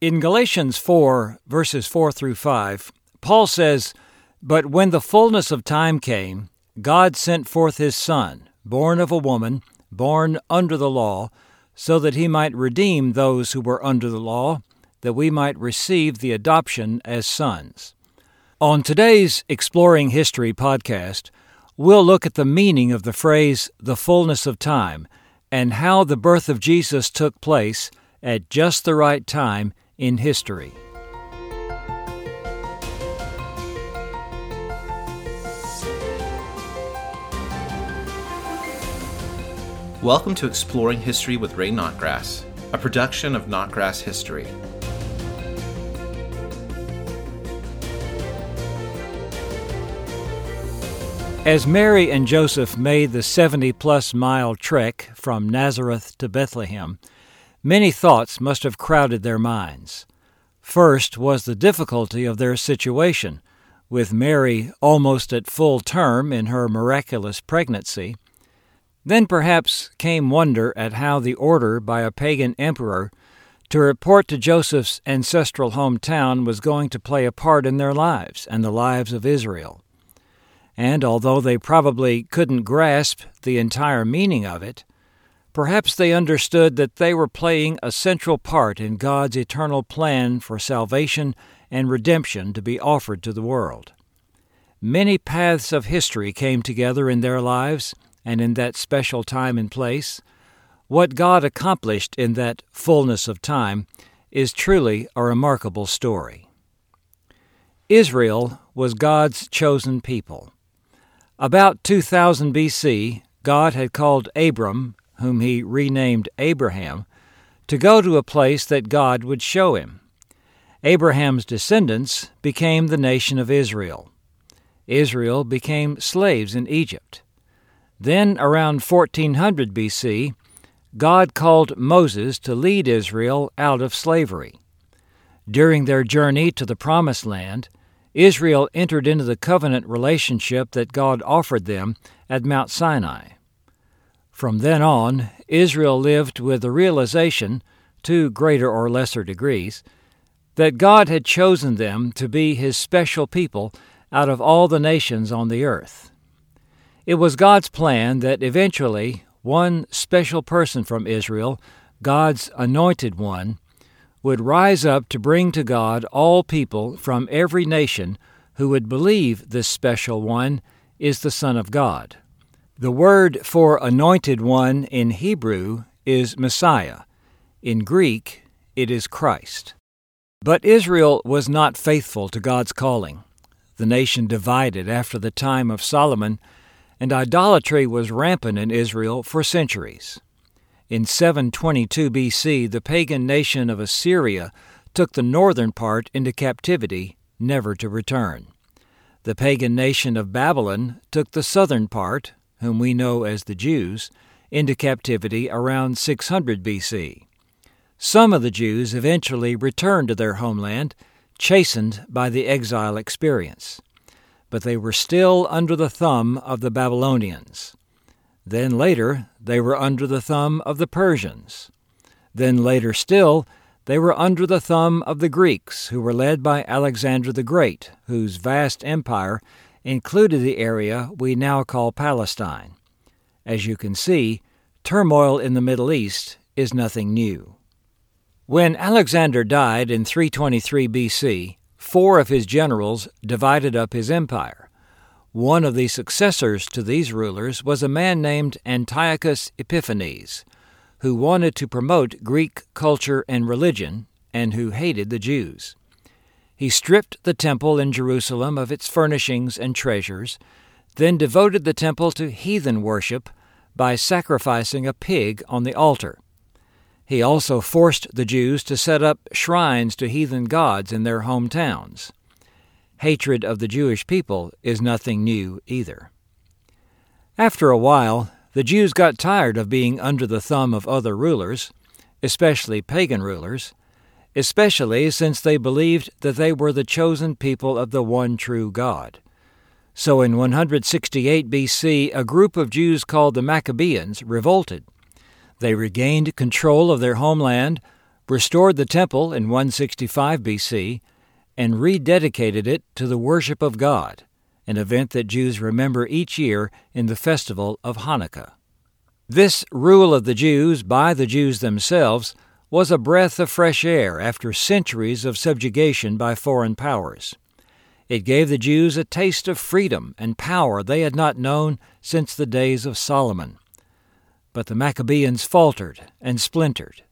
In Galatians 4, verses 4 through 5, Paul says, But when the fullness of time came, God sent forth his Son, born of a woman, born under the law, so that he might redeem those who were under the law, that we might receive the adoption as sons. On today's Exploring History podcast, we'll look at the meaning of the phrase the fullness of time and how the birth of Jesus took place at just the right time in history. Welcome to Exploring History with Ray Notgrass, a production of Notgrass History. As Mary and Joseph made the 70 plus mile trek from Nazareth to Bethlehem, many thoughts must have crowded their minds. First was the difficulty of their situation, with Mary almost at full term in her miraculous pregnancy. Then perhaps came wonder at how the order by a pagan emperor to report to Joseph's ancestral hometown was going to play a part in their lives and the lives of Israel and although they probably couldn't grasp the entire meaning of it, perhaps they understood that they were playing a central part in God's eternal plan for salvation and redemption to be offered to the world. Many paths of history came together in their lives and in that special time and place. What God accomplished in that fullness of time is truly a remarkable story. Israel was God's chosen people. About 2000 BC, God had called Abram, whom he renamed Abraham, to go to a place that God would show him. Abraham's descendants became the nation of Israel. Israel became slaves in Egypt. Then, around 1400 BC, God called Moses to lead Israel out of slavery. During their journey to the Promised Land, Israel entered into the covenant relationship that God offered them at Mount Sinai. From then on, Israel lived with the realization, to greater or lesser degrees, that God had chosen them to be His special people out of all the nations on the earth. It was God's plan that eventually one special person from Israel, God's anointed one, would rise up to bring to God all people from every nation who would believe this special one is the Son of God. The word for anointed one in Hebrew is Messiah. In Greek, it is Christ. But Israel was not faithful to God's calling. The nation divided after the time of Solomon, and idolatry was rampant in Israel for centuries. In 722 BC, the pagan nation of Assyria took the northern part into captivity, never to return. The pagan nation of Babylon took the southern part, whom we know as the Jews, into captivity around 600 BC. Some of the Jews eventually returned to their homeland, chastened by the exile experience. But they were still under the thumb of the Babylonians. Then later, they were under the thumb of the Persians. Then later still, they were under the thumb of the Greeks, who were led by Alexander the Great, whose vast empire included the area we now call Palestine. As you can see, turmoil in the Middle East is nothing new. When Alexander died in 323 BC, four of his generals divided up his empire. One of the successors to these rulers was a man named Antiochus Epiphanes, who wanted to promote Greek culture and religion and who hated the Jews. He stripped the temple in Jerusalem of its furnishings and treasures, then devoted the temple to heathen worship by sacrificing a pig on the altar. He also forced the Jews to set up shrines to heathen gods in their hometowns hatred of the Jewish people is nothing new either. After a while, the Jews got tired of being under the thumb of other rulers, especially pagan rulers, especially since they believed that they were the chosen people of the one true God. So in 168 BC, a group of Jews called the Maccabees revolted. They regained control of their homeland, restored the temple in 165 BC, and rededicated it to the worship of God, an event that Jews remember each year in the festival of Hanukkah. This rule of the Jews by the Jews themselves was a breath of fresh air after centuries of subjugation by foreign powers. It gave the Jews a taste of freedom and power they had not known since the days of Solomon. But the Maccabees faltered and splintered.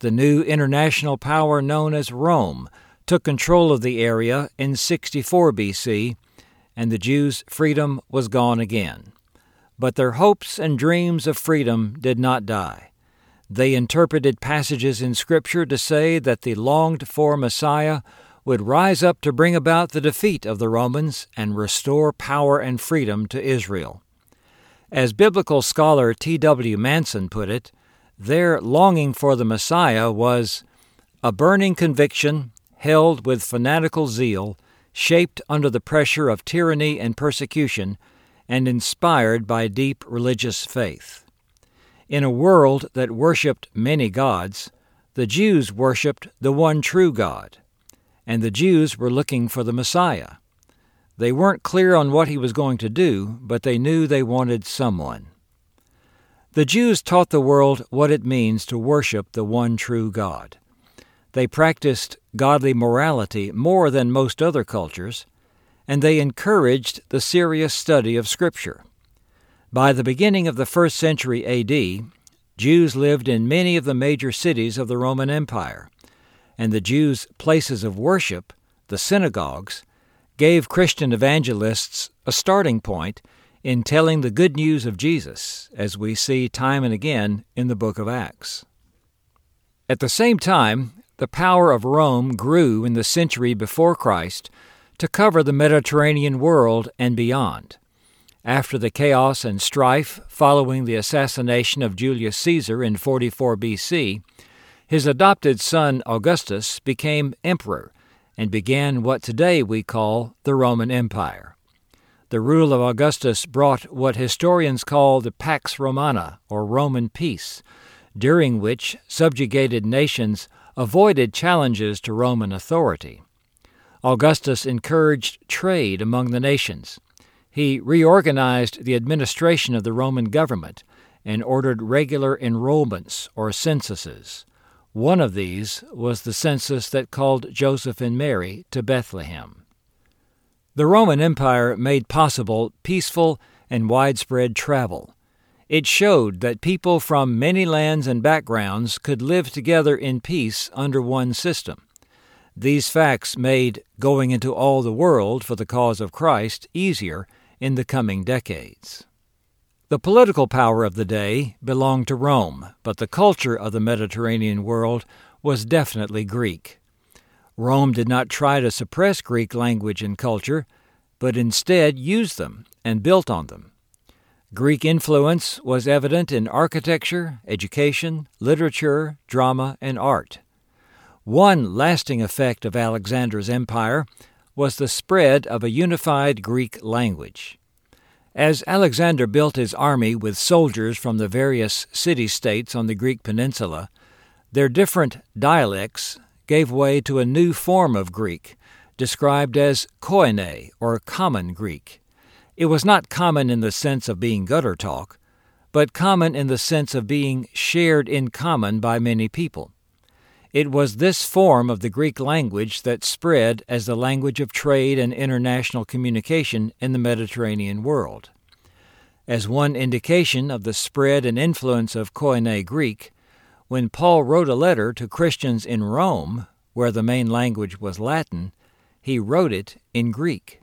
The new international power known as Rome took control of the area in 64 BC, and the Jews' freedom was gone again. But their hopes and dreams of freedom did not die. They interpreted passages in Scripture to say that the longed for Messiah would rise up to bring about the defeat of the Romans and restore power and freedom to Israel. As biblical scholar T.W. Manson put it, their longing for the Messiah was a burning conviction held with fanatical zeal, shaped under the pressure of tyranny and persecution, and inspired by deep religious faith. In a world that worshipped many gods, the Jews worshipped the one true God and the Jews were looking for the Messiah. They weren't clear on what he was going to do, but they knew they wanted someone. The Jews taught the world what it means to worship the one true God. They practiced godly morality more than most other cultures, and they encouraged the serious study of Scripture. By the beginning of the first century AD, Jews lived in many of the major cities of the Roman Empire and the Jews' places of worship, the synagogues, gave Christian evangelists a starting point in telling the good news of Jesus, as we see time and again in the book of Acts. At the same time, the power of Rome grew in the century before Christ to cover the Mediterranean world and beyond. After the chaos and strife following the assassination of Julius Caesar in 44 BC, his adopted son Augustus became emperor and began what today we call the Roman Empire. The rule of Augustus brought what historians call the Pax Romana, or Roman peace, during which subjugated nations avoided challenges to Roman authority. Augustus encouraged trade among the nations. He reorganized the administration of the Roman government and ordered regular enrollments or censuses. One of these was the census that called Joseph and Mary to Bethlehem. The Roman Empire made possible peaceful and widespread travel. It showed that people from many lands and backgrounds could live together in peace under one system. These facts made going into all the world for the cause of Christ easier in the coming decades. The political power of the day belonged to Rome, but the culture of the Mediterranean world was definitely Greek. Rome did not try to suppress Greek language and culture, but instead used them and built on them. Greek influence was evident in architecture, education, literature, drama, and art. One lasting effect of Alexander's empire was the spread of a unified Greek language. As Alexander built his army with soldiers from the various city states on the Greek peninsula, their different dialects gave way to a new form of Greek, described as Koine, or Common Greek. It was not common in the sense of being gutter talk, but common in the sense of being shared in common by many people. It was this form of the Greek language that spread as the language of trade and international communication in the Mediterranean world. As one indication of the spread and influence of Koine Greek, when Paul wrote a letter to Christians in Rome, where the main language was Latin, he wrote it in Greek.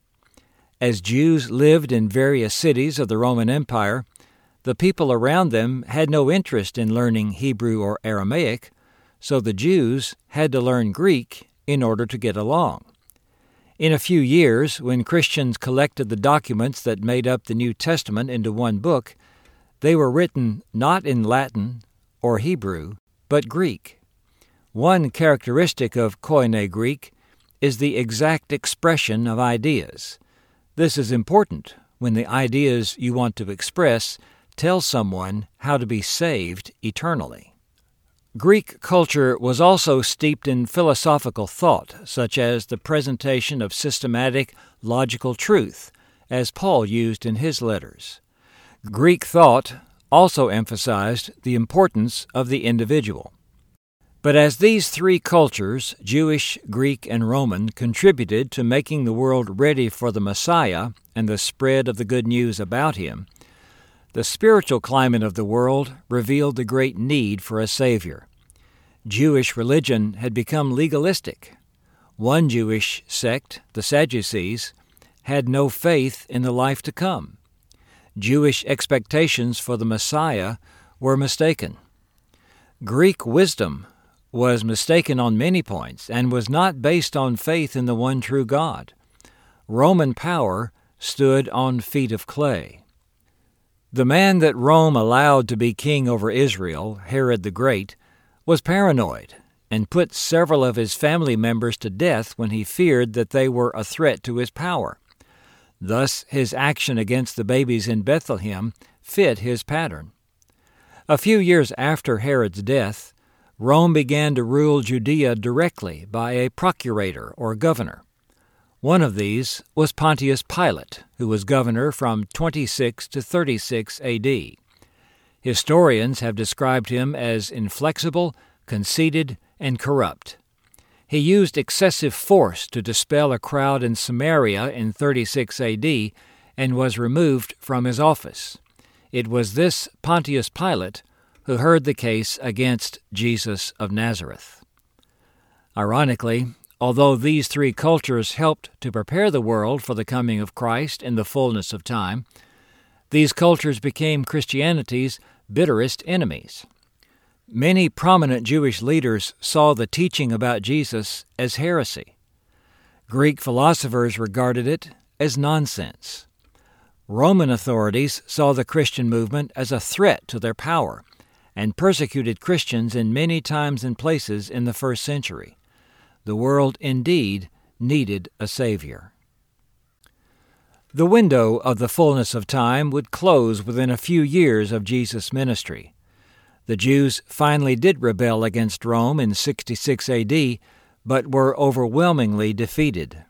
As Jews lived in various cities of the Roman Empire, the people around them had no interest in learning Hebrew or Aramaic, so the Jews had to learn Greek in order to get along. In a few years, when Christians collected the documents that made up the New Testament into one book, they were written not in Latin or Hebrew, but Greek. One characteristic of Koine Greek is the exact expression of ideas. This is important when the ideas you want to express tell someone how to be saved eternally. Greek culture was also steeped in philosophical thought, such as the presentation of systematic, logical truth, as Paul used in his letters. Greek thought also emphasized the importance of the individual. But as these three cultures, Jewish, Greek, and Roman, contributed to making the world ready for the Messiah and the spread of the good news about him, the spiritual climate of the world revealed the great need for a Savior. Jewish religion had become legalistic. One Jewish sect, the Sadducees, had no faith in the life to come. Jewish expectations for the Messiah were mistaken. Greek wisdom was mistaken on many points and was not based on faith in the one true God. Roman power stood on feet of clay. The man that Rome allowed to be king over Israel, Herod the Great, was paranoid and put several of his family members to death when he feared that they were a threat to his power. Thus, his action against the babies in Bethlehem fit his pattern. A few years after Herod's death, Rome began to rule Judea directly by a procurator or governor. One of these was Pontius Pilate, who was governor from 26 to 36 AD. Historians have described him as inflexible, conceited, and corrupt. He used excessive force to dispel a crowd in Samaria in 36 AD and was removed from his office. It was this Pontius Pilate who heard the case against Jesus of Nazareth. Ironically, although these three cultures helped to prepare the world for the coming of Christ in the fullness of time, these cultures became Christianity's bitterest enemies. Many prominent Jewish leaders saw the teaching about Jesus as heresy. Greek philosophers regarded it as nonsense. Roman authorities saw the Christian movement as a threat to their power and persecuted Christians in many times and places in the first century. The world indeed needed a Savior. The window of the fullness of time would close within a few years of Jesus' ministry. The Jews finally did rebel against Rome in 66 AD, but were overwhelmingly defeated.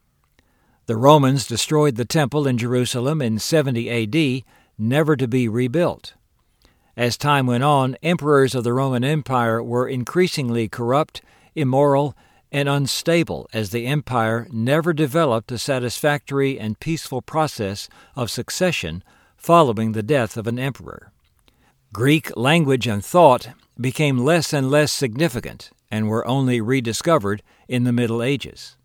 The Romans destroyed the temple in Jerusalem in 70 AD, never to be rebuilt. As time went on, emperors of the Roman Empire were increasingly corrupt, immoral, and unstable as the empire never developed a satisfactory and peaceful process of succession following the death of an emperor. Greek language and thought became less and less significant and were only rediscovered in the Middle Ages.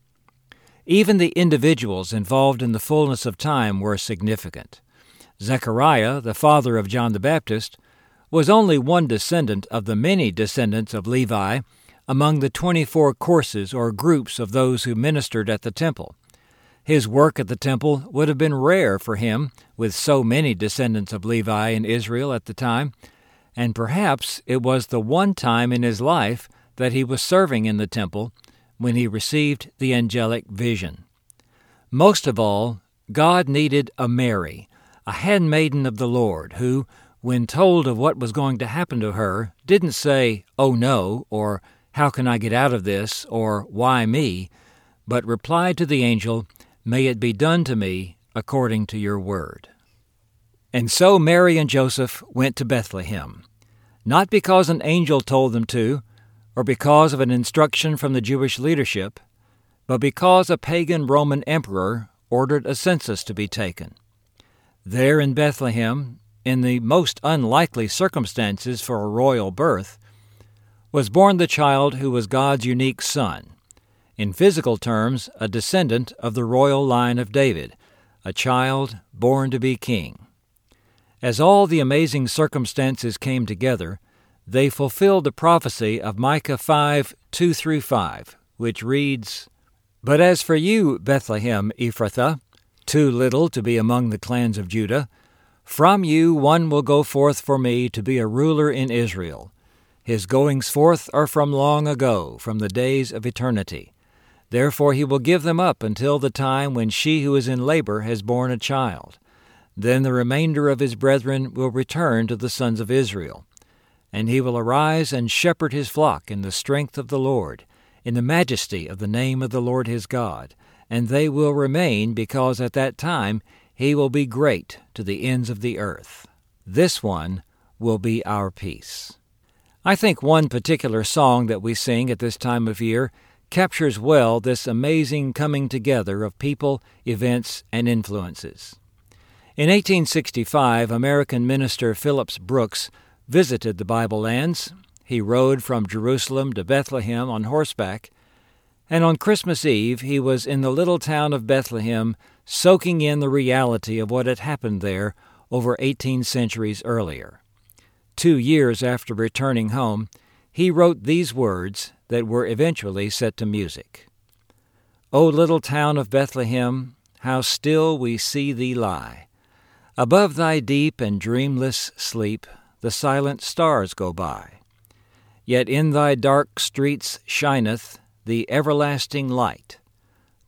Even the individuals involved in the fullness of time were significant. Zechariah, the father of John the Baptist, was only one descendant of the many descendants of Levi among the 24 courses or groups of those who ministered at the temple. His work at the temple would have been rare for him, with so many descendants of Levi in Israel at the time, and perhaps it was the one time in his life that he was serving in the temple when he received the angelic vision. Most of all, God needed a Mary, a handmaiden of the Lord, who, when told of what was going to happen to her, didn't say, Oh no, or How can I get out of this, or Why me, but replied to the angel, May it be done to me according to your word. And so Mary and Joseph went to Bethlehem, not because an angel told them to, or because of an instruction from the Jewish leadership, but because a pagan Roman emperor ordered a census to be taken. There in Bethlehem, in the most unlikely circumstances for a royal birth, was born the child who was God's unique son, in physical terms, a descendant of the royal line of David, a child born to be king. As all the amazing circumstances came together, they fulfilled the prophecy of Micah 5 2 through 5, which reads, But as for you, Bethlehem Ephrathah, too little to be among the clans of Judah, from you one will go forth for me to be a ruler in Israel. His goings forth are from long ago, from the days of eternity. Therefore he will give them up until the time when she who is in labor has borne a child. Then the remainder of his brethren will return to the sons of Israel. and he will arise and shepherd his flock in the strength of the Lord, in the majesty of the name of the Lord his God, and they will remain because at that time he will be great to the ends of the earth. This one will be our peace. I think one particular song that we sing at this time of year captures well this amazing coming together of people, events, and influences. In 1865, American minister Phillips Brooks visited the Bible lands. He rode from Jerusalem to Bethlehem on horseback, and on Christmas Eve he was in the little town of Bethlehem soaking in the reality of what had happened there over 18 centuries earlier. Two years after returning home, he wrote these words that were eventually set to music O little town of Bethlehem, how still we see thee lie! Above thy deep and dreamless sleep, the silent stars go by. Yet in thy dark streets shineth the everlasting light.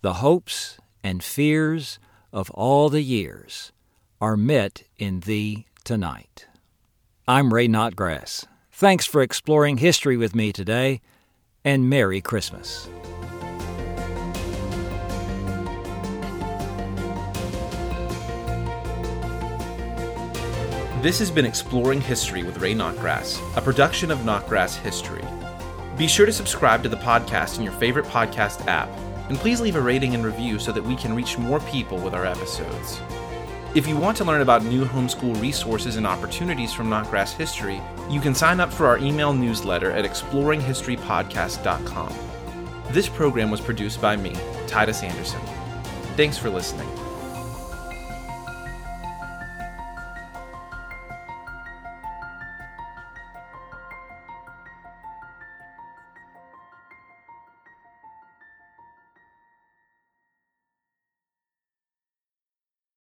The hopes and fears of all the years are met in thee tonight. I'm Ray Notgrass. Thanks for exploring history with me today, and Merry Christmas. This has been Exploring History with Ray Notgrass, a production of Notgrass History. Be sure to subscribe to the podcast in your favorite podcast app, and please leave a rating and review so that we can reach more people with our episodes. If you want to learn about new homeschool resources and opportunities from Notgrass History, you can sign up for our email newsletter at exploringhistorypodcast.com. This program was produced by me, Titus Anderson. Thanks for listening.